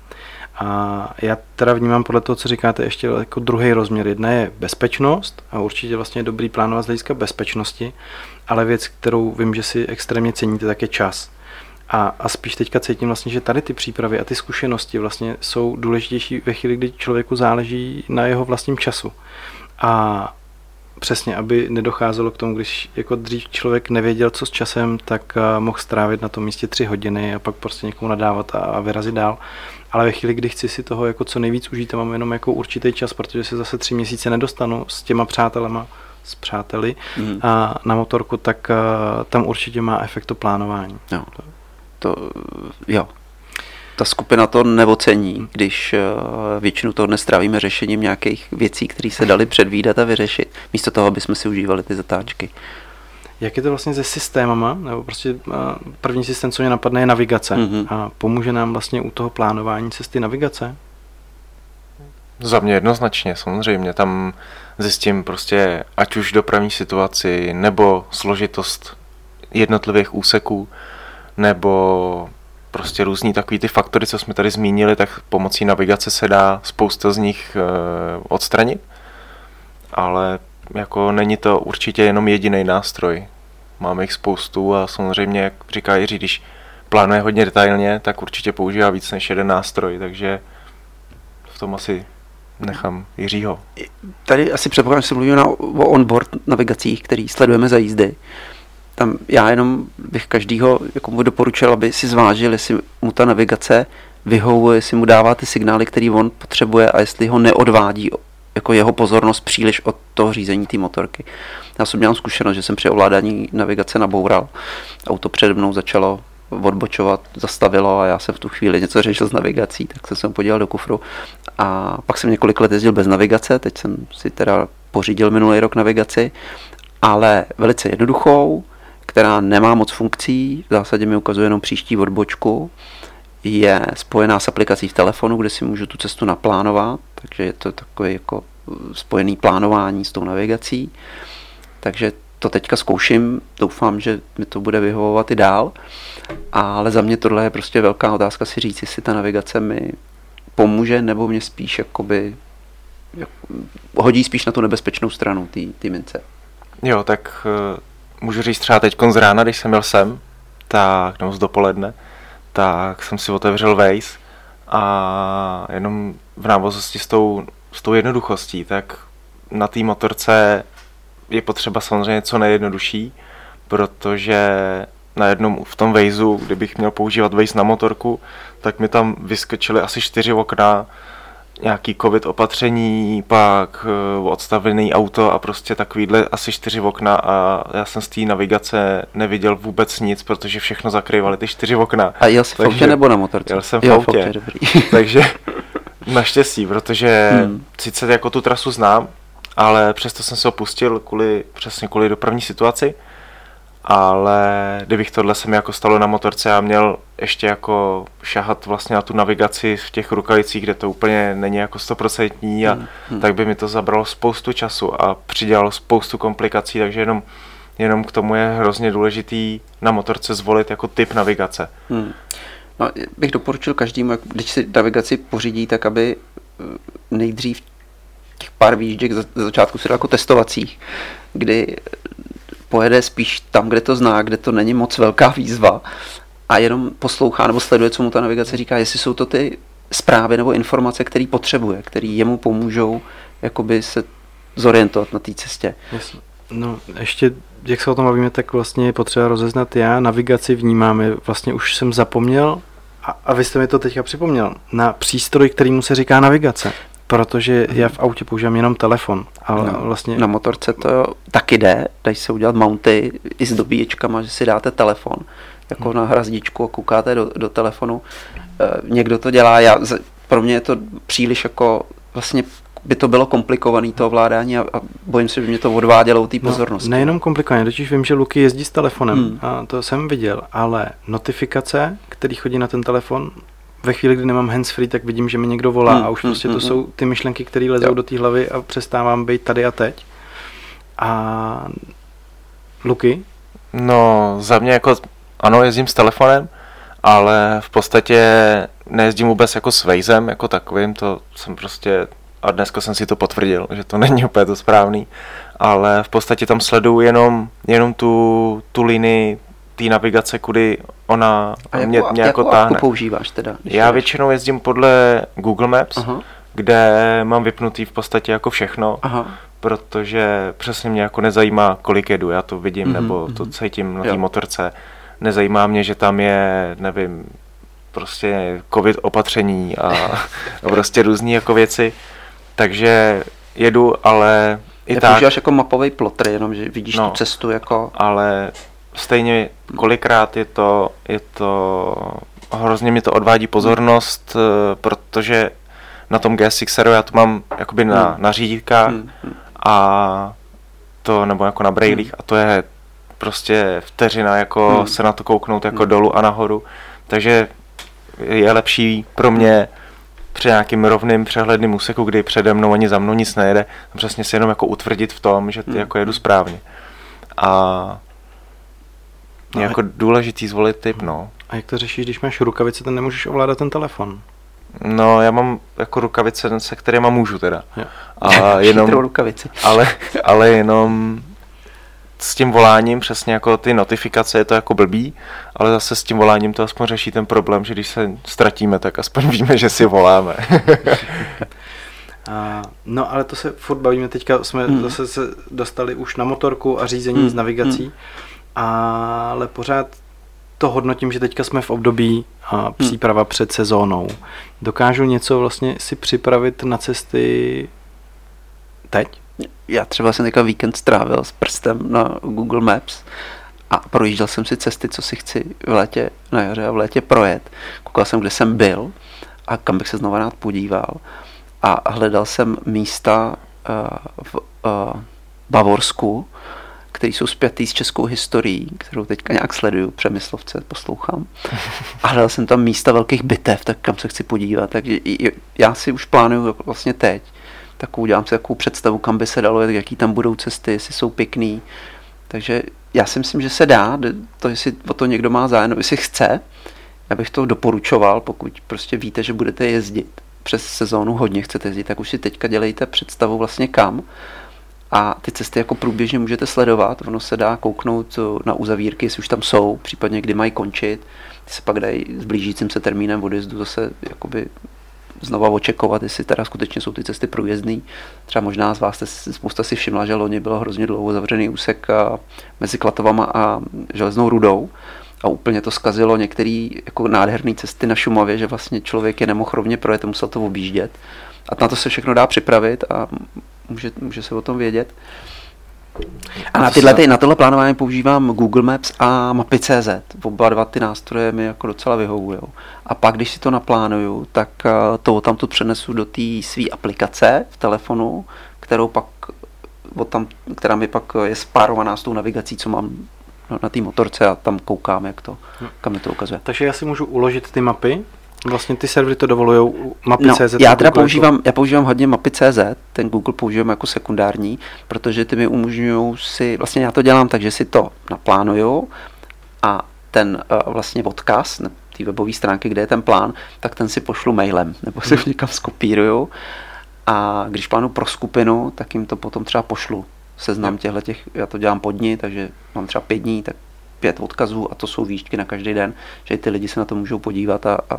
A já teda vnímám podle toho, co říkáte, ještě jako druhý rozměr. Jedna je bezpečnost a určitě vlastně je dobrý plánovat z hlediska bezpečnosti, ale věc, kterou vím, že si extrémně ceníte, tak je čas. A, a spíš teďka cítím vlastně, že tady ty přípravy a ty zkušenosti vlastně jsou důležitější ve chvíli, kdy člověku záleží na jeho vlastním času. A přesně, aby nedocházelo k tomu, když jako dřív člověk nevěděl, co s časem, tak mohl strávit na tom místě tři hodiny a pak prostě někomu nadávat a, vyrazit dál. Ale ve chvíli, kdy chci si toho jako co nejvíc užít a mám jenom jako určitý čas, protože se zase tři měsíce nedostanu s těma přátelema, s přáteli mm. a na motorku, tak a, tam určitě má efekt to plánování. Jo. To, jo. Ta skupina to neocení, když většinu toho dnes strávíme řešením nějakých věcí, které se daly předvídat a vyřešit, místo toho, aby jsme si užívali ty zatáčky. Jak je to vlastně se systémama? Nebo prostě první systém, co mě napadne, je navigace. Mm-hmm. A pomůže nám vlastně u toho plánování cesty navigace? Za mě jednoznačně, samozřejmě. Tam zjistím prostě ať už dopravní situaci, nebo složitost jednotlivých úseků, nebo prostě různý takový ty faktory, co jsme tady zmínili, tak pomocí navigace se dá spousta z nich e, odstranit. Ale jako není to určitě jenom jediný nástroj. Máme jich spoustu a samozřejmě, jak říká Jiří, když plánuje hodně detailně, tak určitě používá víc než jeden nástroj, takže v tom asi nechám Jiřího. Tady asi předpokládám, že se mluvíme o onboard navigacích, který sledujeme za jízdy. Tam já jenom bych každýho jako mu doporučil, aby si zvážil, jestli mu ta navigace vyhovuje, jestli mu dává ty signály, který on potřebuje a jestli ho neodvádí jako jeho pozornost příliš od toho řízení té motorky. Já jsem měl zkušenost, že jsem při ovládání navigace naboural. Auto přede mnou začalo odbočovat, zastavilo a já jsem v tu chvíli něco řešil s navigací, tak jsem se podíval do kufru a pak jsem několik let jezdil bez navigace, teď jsem si teda pořídil minulý rok navigaci, ale velice jednoduchou, která nemá moc funkcí, v zásadě mi ukazuje jenom příští odbočku, je spojená s aplikací v telefonu, kde si můžu tu cestu naplánovat, takže je to takové jako spojený plánování s tou navigací. Takže to teďka zkouším, doufám, že mi to bude vyhovovat i dál, ale za mě tohle je prostě velká otázka si říct, jestli ta navigace mi pomůže, nebo mě spíš jakoby jak, hodí spíš na tu nebezpečnou stranu té mince. Jo, tak uh, můžu říct třeba teď z rána, když jsem měl sem, tak, nebo z dopoledne, tak jsem si otevřel Waze a jenom v návaznosti s tou, s tou jednoduchostí, tak na té motorce je potřeba samozřejmě co nejjednodušší, protože na jednom v tom Vejzu, kdybych měl používat Waze na motorku, tak mi tam vyskočily asi čtyři okna, nějaký covid opatření, pak uh, odstavený auto a prostě takovýhle asi čtyři okna a já jsem z té navigace neviděl vůbec nic, protože všechno zakrývaly ty čtyři okna. A jel jsi v autě nebo na motorce? Jel jsem v jo, autě dobrý. takže naštěstí, protože hmm. sice jako tu trasu znám, ale přesto jsem se opustil kvůli, přesně kvůli dopravní situaci ale kdybych tohle se mi jako stalo na motorce a měl ještě jako šahat vlastně na tu navigaci v těch rukavicích, kde to úplně není jako stoprocentní a hmm, hmm. tak by mi to zabralo spoustu času a přidělalo spoustu komplikací, takže jenom, jenom k tomu je hrozně důležitý na motorce zvolit jako typ navigace. Hmm. No, bych doporučil každému, když si navigaci pořídí, tak aby eh, nejdřív těch pár výjížděk za začátku si dal jako testovacích, kdy pojede spíš tam, kde to zná, kde to není moc velká výzva a jenom poslouchá nebo sleduje, co mu ta navigace říká, jestli jsou to ty zprávy nebo informace, které potřebuje, které jemu pomůžou jakoby se zorientovat na té cestě. No, ještě, jak se o tom bavíme, tak vlastně je potřeba rozeznat já. Navigaci vnímáme, vlastně už jsem zapomněl, a, a vy jste mi to teďka připomněl, na přístroj, který mu se říká navigace. Protože já v autě používám jenom telefon. Ale no, vlastně... Na motorce to taky jde, dají se udělat mounty i s dobíječkama, že si dáte telefon jako hmm. na hrazdičku a koukáte do, do telefonu. E, někdo to dělá, já, pro mě je to příliš jako vlastně by to bylo komplikované to ovládání a, a bojím se, že mě to odvádělo té no, pozornosti. No, nejenom komplikované, totiž vím, že Luky jezdí s telefonem hmm. a to jsem viděl, ale notifikace, který chodí na ten telefon, ve chvíli, kdy nemám handsfree, tak vidím, že mi někdo volá hmm, a už hmm, prostě to hmm, jsou ty myšlenky, které lezou jo. do té hlavy a přestávám být tady a teď. A Luky? No, za mě jako ano, jezdím s telefonem, ale v podstatě nejezdím vůbec jako s Vejzem jako takovým, to jsem prostě, a dneska jsem si to potvrdil, že to není úplně to správný, ale v podstatě tam sleduju jenom, jenom tu, tu linii té navigace, kudy ona A jakou, mě, mě jako táhne. používáš teda? Já jdeš? většinou jezdím podle Google Maps, Aha. kde mám vypnutý v podstatě jako všechno, Aha. protože přesně mě jako nezajímá, kolik jedu, já to vidím, mm-hmm, nebo to mhm. cítím na té motorce. Nezajímá mě, že tam je, nevím, prostě covid opatření a, a prostě různé jako věci. Takže jedu, ale i Ty tak... používáš jako mapový plotr, jenom že vidíš no, tu cestu jako... Ale stejně kolikrát je to, je to, hrozně mi to odvádí pozornost, hmm. protože na tom GSX já to mám jakoby na, hmm. na řídítkách hmm. a to, nebo jako na brailích hmm. a to je prostě vteřina, jako hmm. se na to kouknout jako hmm. dolů a nahoru, takže je lepší pro mě při nějakým rovným přehledným úseku, kdy přede mnou ani za mnou nic nejede, přesně si jenom jako utvrdit v tom, že ty hmm. jako jedu správně. A je jako důležitý zvolit typ, no. A jak to řešíš, když máš rukavice, ten nemůžeš ovládat ten telefon? No, já mám jako rukavice, se kterými můžu teda. Jo. A jenom, rukavici. Ale, ale jenom s tím voláním, přesně jako ty notifikace, je to jako blbý, ale zase s tím voláním to aspoň řeší ten problém, že když se ztratíme, tak aspoň víme, že si voláme. A, no ale to se furt bavíme, teďka jsme hmm. zase se dostali už na motorku a řízení hmm. s navigací. Hmm ale pořád to hodnotím, že teďka jsme v období a hmm. příprava hmm. před sezónou. Dokážu něco vlastně si připravit na cesty teď? Já třeba jsem teďka víkend strávil s prstem na Google Maps a projížděl jsem si cesty, co si chci v létě, na jaře a v létě projet. Koukal jsem, kde jsem byl a kam bych se znovu rád podíval. A hledal jsem místa uh, v uh, Bavorsku, který jsou spjatý s českou historií, kterou teďka nějak sleduju, Přemyslovce poslouchám. A hledal jsem tam místa velkých bitev, tak kam se chci podívat. Takže já si už plánuju vlastně teď. Tak udělám si takovou představu, kam by se dalo jaký tam budou cesty, jestli jsou pěkný. Takže já si myslím, že se dá, to jestli o to někdo má zájem, jestli chce, já bych to doporučoval, pokud prostě víte, že budete jezdit přes sezónu hodně chcete jezdit, tak už si teďka dělejte představu vlastně kam a ty cesty jako průběžně můžete sledovat, ono se dá kouknout na uzavírky, jestli už tam jsou, případně kdy mají končit, ty se pak dají s blížícím se termínem odjezdu zase jakoby znova očekovat, jestli teda skutečně jsou ty cesty průjezdný. Třeba možná z vás jste spousta si všimla, že loni bylo hrozně dlouho zavřený úsek mezi Klatovama a Železnou rudou a úplně to skazilo některé jako nádherné cesty na Šumavě, že vlastně člověk je nemohl rovně projet, musel to objíždět. A na to se všechno dá připravit a může, může se o tom vědět. A na, tyhle, ty, na tohle plánování používám Google Maps a Mapy.cz. Oba dva ty nástroje mi jako docela vyhovují. A pak, když si to naplánuju, tak eh, to tam tu přenesu do té své aplikace v telefonu, kterou pak, tam, která mi pak je spárovaná s tou navigací, co mám na té motorce a tam koukám, jak to, kam mi to ukazuje. Takže já si můžu uložit ty mapy Vlastně ty servery to dovolují mapy.cz. No, já teda používám, já používám hodně mapy.cz, ten Google používám jako sekundární, protože ty mi umožňují si, vlastně já to dělám tak, že si to naplánuju a ten uh, vlastně odkaz na té webové stránky, kde je ten plán, tak ten si pošlu mailem, nebo si ho někam skopíruju a když plánu pro skupinu, tak jim to potom třeba pošlu seznam těchto těch, já to dělám pod dní, takže mám třeba pět dní, tak pět odkazů a to jsou výšky na každý den, že ty lidi se na to můžou podívat a, a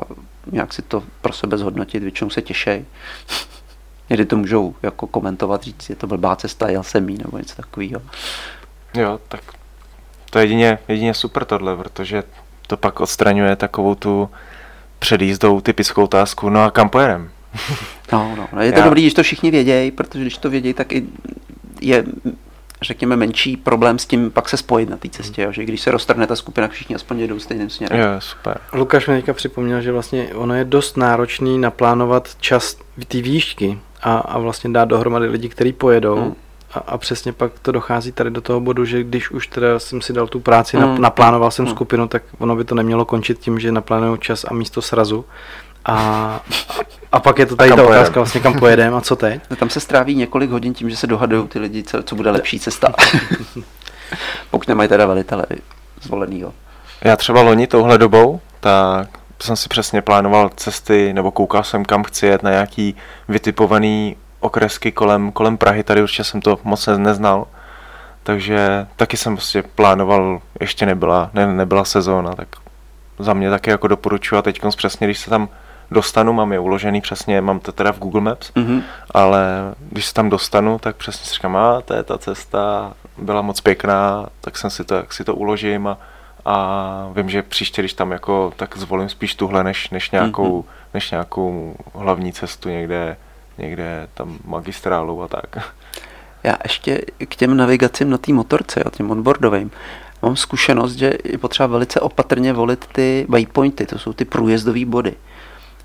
nějak si to pro sebe zhodnotit, většinou se těšej. Někdy to můžou jako komentovat, říct, je to blbá cesta, jel jsem jí, nebo něco takového. Jo, tak to je jedině, jedině super tohle, protože to pak odstraňuje takovou tu před jízdou typickou otázku, no a kam pojedem? no, no, no, je to Já... dobrý, když to všichni vědějí, protože když to vědějí, tak i je řekněme, menší problém s tím pak se spojit na té cestě, jo? že když se roztrhne ta skupina, všichni aspoň jedou stejným směrem. Jo, super. Lukáš mi teďka připomněl, že vlastně ono je dost náročný naplánovat čas ty výšky a, a vlastně dát dohromady lidi, kteří pojedou. Hmm. A, a přesně pak to dochází tady do toho bodu, že když už teda jsem si dal tu práci, hmm. naplánoval jsem hmm. skupinu, tak ono by to nemělo končit tím, že naplánuju čas a místo srazu. A, a pak je to tady ta otázka, vlastně kam pojedeme a co teď? No, tam se stráví několik hodin tím, že se dohadují ty lidi, co, co bude lepší cesta. Pokud nemají teda velitele zvolenýho. Já třeba loni touhle dobou, tak jsem si přesně plánoval cesty, nebo koukal jsem, kam chci jet na nějaký vytipovaný okresky kolem, kolem Prahy, tady určitě jsem to moc neznal, takže taky jsem prostě plánoval, ještě nebyla, ne, nebyla sezóna, tak za mě taky jako doporučuji a teď přesně, když se tam dostanu, mám je uložený přesně, mám to teda v Google Maps, mm-hmm. ale když se tam dostanu, tak přesně si říkám, a to je ta cesta, byla moc pěkná, tak jsem si to, jak si to uložím a, a vím, že příště, když tam jako, tak zvolím spíš tuhle, než, než, nějakou, mm-hmm. než nějakou hlavní cestu někde, někde tam magistrálu a tak. Já ještě k těm navigacím na té motorce, jo, těm onboardovým, mám zkušenost, že je potřeba velice opatrně volit ty waypointy, to jsou ty průjezdové body.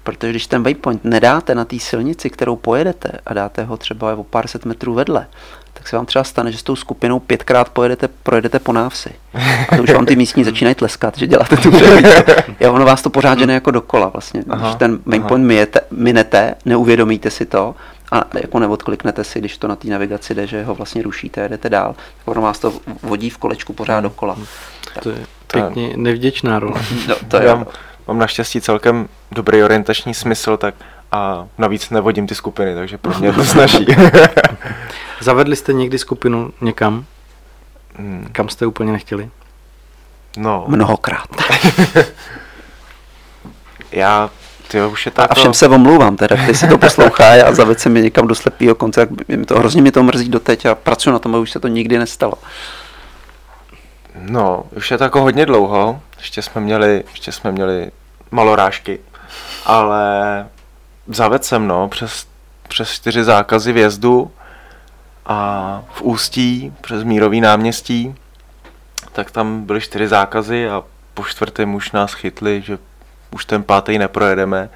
Protože když ten waypoint nedáte na té silnici, kterou pojedete a dáte ho třeba o pár set metrů vedle, tak se vám třeba stane, že s tou skupinou pětkrát pojedete, projedete po návsi. A to už vám ty místní začínají tleskat, že děláte tu Jo, ono vás to pořád žene jako dokola vlastně. Aha, když ten waypoint minete, minete, neuvědomíte si to a jako neodkliknete si, když to na té navigaci jde, že ho vlastně rušíte, jedete dál, tak ono vás to vodí v kolečku pořád dokola. To je pěkně nevděčná role. No, to je mám naštěstí celkem dobrý orientační smysl, tak a navíc nevodím ty skupiny, takže pro mě to snaží. Zavedli jste někdy skupinu někam? Hmm. Kam jste úplně nechtěli? No. Mnohokrát. Já ty už je tak. A všem se omlouvám, teda, když si to poslouchá a zaved se mi někam do slepého konce, tak mi to, hrozně mi to mrzí doteď a pracuji na tom, aby už se to nikdy nestalo. No, už je to jako hodně dlouho, ještě jsme měli, ještě jsme měli malorážky, ale zaved jsem, no, přes, přes čtyři zákazy vjezdu a v Ústí, přes Mírový náměstí, tak tam byly čtyři zákazy a po čtvrtém už nás chytli, že už ten pátý neprojedeme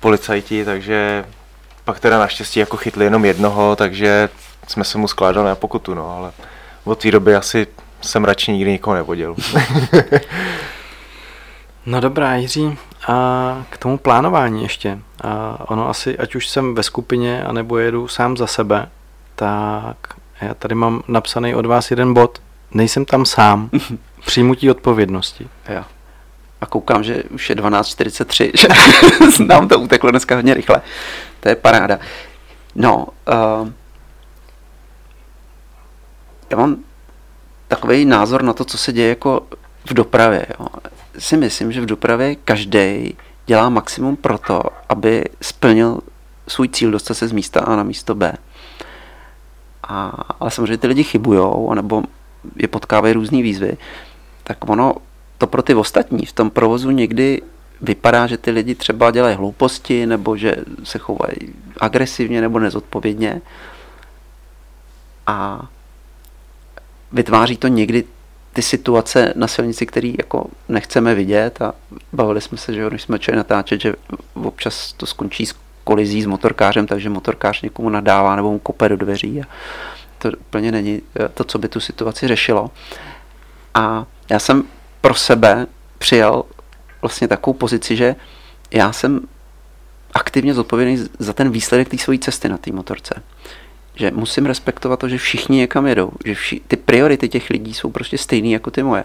policajti, takže pak teda naštěstí jako chytli jenom jednoho, takže jsme se mu skládali na pokutu, no, ale od té doby asi jsem radši nikdy nikoho nevodil. no dobrá, Jiří, a k tomu plánování ještě. A ono asi, ať už jsem ve skupině, anebo jedu sám za sebe, tak já tady mám napsaný od vás jeden bod. Nejsem tam sám. Přijmutí odpovědnosti. Jo. A koukám, že už je 12.43, nám to uteklo dneska hodně rychle. To je paráda. No, uh, já mám takový názor na to, co se děje jako v dopravě. Jo. Si myslím, že v dopravě každý dělá maximum pro to, aby splnil svůj cíl dostat se z místa A na místo B. A, ale samozřejmě ty lidi chybujou, anebo je potkávají různé výzvy, tak ono to pro ty ostatní v tom provozu někdy vypadá, že ty lidi třeba dělají hlouposti, nebo že se chovají agresivně nebo nezodpovědně. A vytváří to někdy ty situace na silnici, které jako nechceme vidět a bavili jsme se, že když jsme začali natáčet, že občas to skončí s kolizí s motorkářem, takže motorkář někomu nadává nebo mu kope do dveří a to úplně není eh, to, co by tu situaci řešilo. A já jsem pro sebe přijal vlastně takovou pozici, že já jsem aktivně zodpovědný za ten výsledek té své cesty na té motorce že musím respektovat to, že všichni někam jedou, že vši, ty priority těch lidí jsou prostě stejné jako ty moje.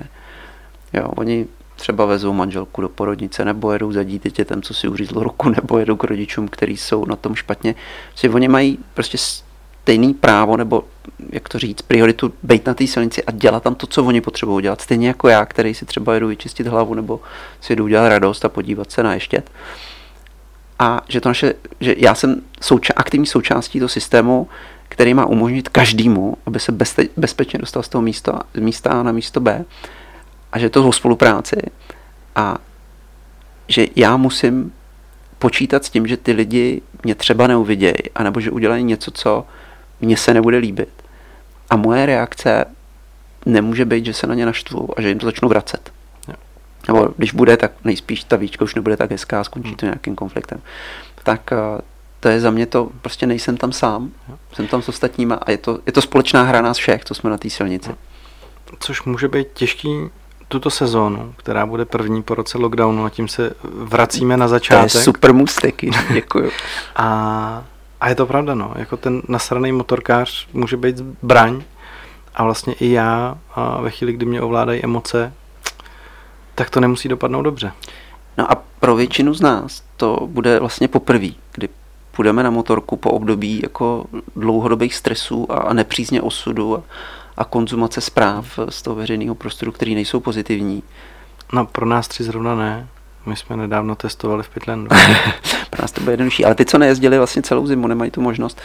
Jo, oni třeba vezou manželku do porodnice, nebo jedou za dítětem, co si uřízlo ruku, nebo jedou k rodičům, kteří jsou na tom špatně. Že oni mají prostě stejný právo, nebo jak to říct, prioritu být na té silnici a dělat tam to, co oni potřebují dělat. Stejně jako já, který si třeba jedu vyčistit hlavu, nebo si jdu udělat radost a podívat se na ještět. A že to naše, že já jsem souča- aktivní součástí toho systému, který má umožnit každému, aby se bezpe- bezpečně dostal z toho místa, z místa A na místo B a že je to o spolupráci a že já musím počítat s tím, že ty lidi mě třeba neuvidějí, anebo že udělají něco, co mně se nebude líbit. A moje reakce nemůže být, že se na ně naštvu a že jim to začnu vracet. Nebo když bude, tak nejspíš ta výčka už nebude tak hezká a skončí to nějakým konfliktem. Tak eh, to je za mě to, prostě nejsem tam sám, jsem tam s ostatníma a je to, je to společná hra nás všech, co jsme na té silnici. Což může být těžký tuto sezónu, která bude první po roce lockdownu a tím se vracíme na začátek. To je super můstek, děkuju. a, a je to pravda, no, jako ten nasraný motorkář může být zbraň a vlastně i já a ve chvíli, kdy mě ovládají emoce, tak to nemusí dopadnout dobře. No a pro většinu z nás to bude vlastně poprvé, kdy půjdeme na motorku po období jako dlouhodobých stresů a nepřízně osudu a, a konzumace zpráv z toho veřejného prostoru, které nejsou pozitivní. No pro nás tři zrovna ne. My jsme nedávno testovali v Pitlandu. pro nás to bude jednodušší, ale ty, co nejezdili vlastně celou zimu, nemají tu možnost,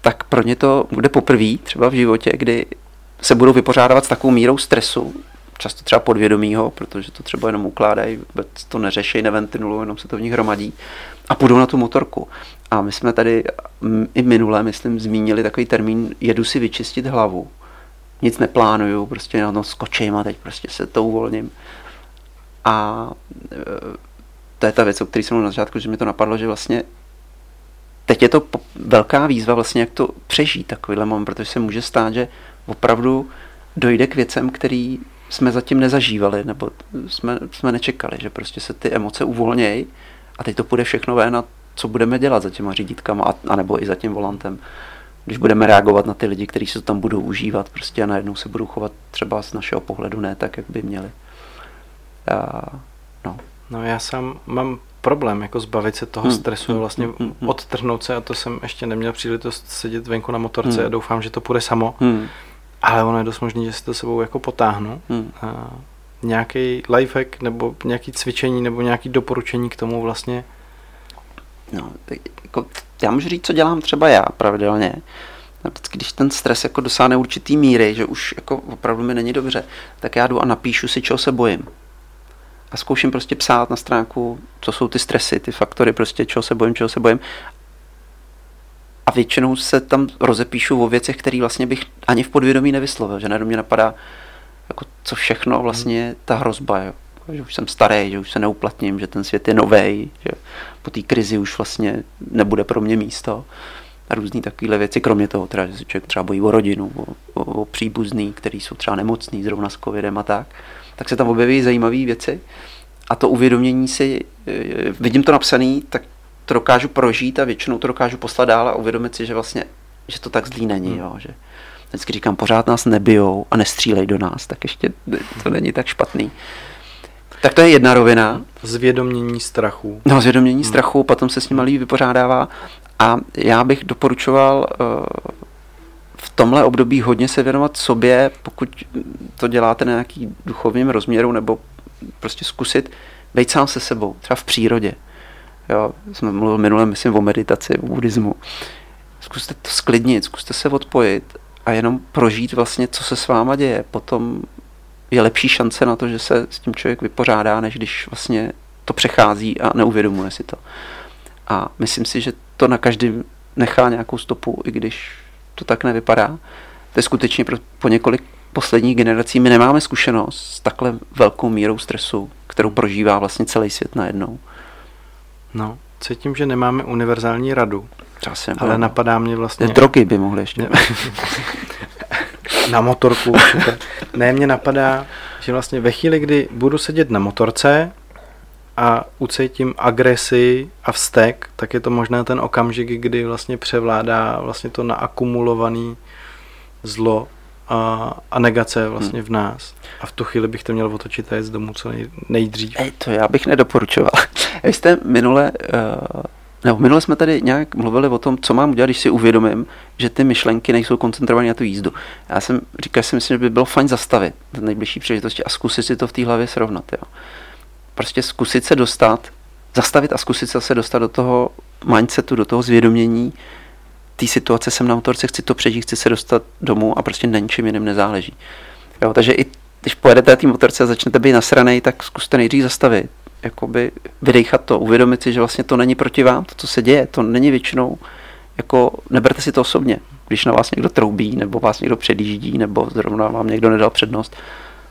tak pro ně to bude poprvé třeba v životě, kdy se budou vypořádávat s takovou mírou stresu, často třeba podvědomího, protože to třeba jenom ukládají, vůbec to neřeší, neventilujou, jenom se to v nich hromadí a půjdou na tu motorku. A my jsme tady i minule, myslím, zmínili takový termín, jedu si vyčistit hlavu. Nic neplánuju, prostě na to skočím a teď prostě se to uvolním. A e, to je ta věc, o které jsem na začátku, že mi to napadlo, že vlastně teď je to velká výzva vlastně, jak to přežít takovýhle moment, protože se může stát, že opravdu dojde k věcem, který jsme zatím nezažívali, nebo jsme, jsme nečekali, že prostě se ty emoce uvolnějí a teď to půjde všechno ven a co budeme dělat za těma řídítkama, a, anebo i za tím volantem. Když budeme reagovat na ty lidi, kteří se tam budou užívat prostě a najednou se budou chovat třeba z našeho pohledu ne tak, jak by měli. A, no. no já sám mám problém, jako zbavit se toho hmm. stresu, hmm. vlastně hmm. hmm. odtrhnout se a to jsem ještě neměl příležitost sedět venku na motorce hmm. a doufám, že to půjde samo. Hmm. Ale ono je dost možné, že si to sebou jako potáhnu. Hmm. A nějaký lifehack nebo nějaký cvičení nebo nějaký doporučení k tomu vlastně? No, jako, já můžu říct, co dělám třeba já pravidelně. Vždycky, když ten stres jako dosáhne určitý míry, že už jako opravdu mi není dobře, tak já jdu a napíšu si, čeho se bojím. A zkouším prostě psát na stránku, co jsou ty stresy, ty faktory, prostě čeho se bojím, čeho se bojím. A většinou se tam rozepíšu o věcech, které vlastně bych ani v podvědomí nevyslovil, že najednou mě napadá, jako co všechno vlastně ta hrozba, jo. Že už jsem starý, že už se neuplatním, že ten svět je nový, že po té krizi už vlastně nebude pro mě místo a různé takovéhle věci, kromě toho teda, že se člověk třeba bojí o rodinu, o, o, o příbuzný, který jsou třeba nemocný zrovna s covidem a tak, tak se tam objeví zajímavé věci a to uvědomění si, e, vidím to napsané, tak to dokážu prožít a většinou to dokážu poslat dál a uvědomit si, že vlastně, že to tak zlý není, hmm. jo, že vždycky říkám, pořád nás nebijou a nestřílej do nás, tak ještě to není tak špatný. Tak to je jedna rovina. Zvědomění strachu. No, zvědomění hmm. strachu, potom se s ním líp vypořádává. A já bych doporučoval uh, v tomhle období hodně se věnovat sobě, pokud to děláte na nějaký duchovním rozměru, nebo prostě zkusit být sám se sebou, třeba v přírodě. Jo, jsme mluvili minule, myslím, o meditaci, o buddhismu. Zkuste to sklidnit, zkuste se odpojit a jenom prožít vlastně, co se s váma děje. Potom je lepší šance na to, že se s tím člověk vypořádá, než když vlastně to přechází a neuvědomuje si to. A myslím si, že to na každém nechá nějakou stopu, i když to tak nevypadá. To je skutečně pro, po několik posledních generací my nemáme zkušenost s takhle velkou mírou stresu, kterou prožívá vlastně celý svět najednou. No, cítím, že nemáme univerzální radu. Časem, ale no. napadá mě vlastně... Drogy by mohly ještě. na motorku určitě. Ne, mě napadá, že vlastně ve chvíli, kdy budu sedět na motorce a ucítím agresi a vztek, tak je to možná ten okamžik, kdy vlastně převládá vlastně to naakumulovaný zlo a, a negace vlastně hmm. v nás. A v tu chvíli bych to měl otočit a jít domů co nej, nejdřív. Ej, to já bych nedoporučoval. Vy jste minule uh nebo minule jsme tady nějak mluvili o tom, co mám udělat, když si uvědomím, že ty myšlenky nejsou koncentrované na tu jízdu. Já jsem říkal, že si myslím, že by bylo fajn zastavit v nejbližší příležitosti a zkusit si to v té hlavě srovnat. Jo. Prostě zkusit se dostat, zastavit a zkusit se dostat do toho mindsetu, do toho zvědomění té situace, jsem na motorce, chci to přežít, chci se dostat domů a prostě na ničem jiném nezáleží. Jo, takže i když pojedete na té motorce a začnete být nasranej, tak zkuste nejdřív zastavit, jakoby vydechat to, uvědomit si, že vlastně to není proti vám, to, co se děje, to není většinou, jako neberte si to osobně, když na vás někdo troubí, nebo vás někdo předjíždí, nebo zrovna vám někdo nedal přednost,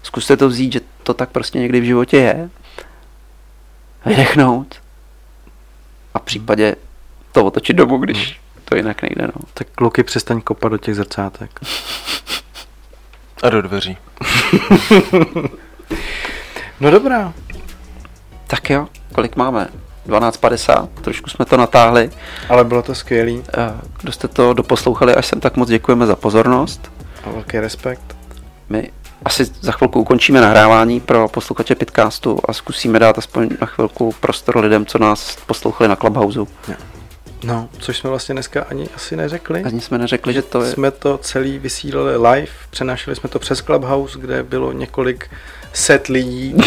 zkuste to vzít, že to tak prostě někdy v životě je, vydechnout a v případě to otočit domů, když to jinak nejde. No. Tak kluky přestaň kopat do těch zrcátek. A do dveří. no dobrá, tak jo, kolik máme? 12.50, trošku jsme to natáhli. Ale bylo to skvělý. Eh, kdo jste to doposlouchali až sem, tak moc děkujeme za pozornost. A velký respekt. My asi za chvilku ukončíme nahrávání pro posluchače Pitcastu a zkusíme dát aspoň na chvilku prostor lidem, co nás poslouchali na Clubhouse. No, což jsme vlastně dneska ani asi neřekli. Ani jsme neřekli, že to je... Jsme to celý vysílali live, přenášeli jsme to přes Clubhouse, kde bylo několik set lidí.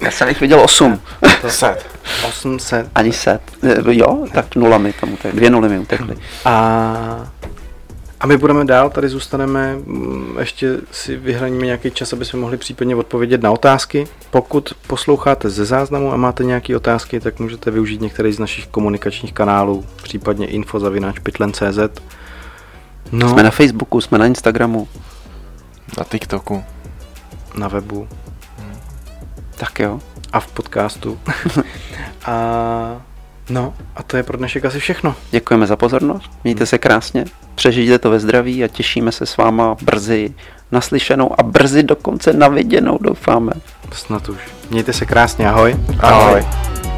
Já jsem jich viděl osm. set. Osm set. Ani set. Jo, tak nulami tomu, tak dvě nuly mi utekly. A a my budeme dál, tady zůstaneme, mm, ještě si vyhraníme nějaký čas, aby jsme mohli případně odpovědět na otázky. Pokud posloucháte ze záznamu a máte nějaké otázky, tak můžete využít některý z našich komunikačních kanálů, případně info.pitlen.cz. No. Jsme na Facebooku, jsme na Instagramu. Na TikToku. Na webu. Tak jo. A v podcastu. a No a to je pro dnešek asi všechno. Děkujeme za pozornost, mějte se krásně, přežijte to ve zdraví a těšíme se s váma brzy naslyšenou a brzy dokonce naviděnou, doufáme. Snad už. Mějte se krásně, ahoj. Ahoj. ahoj.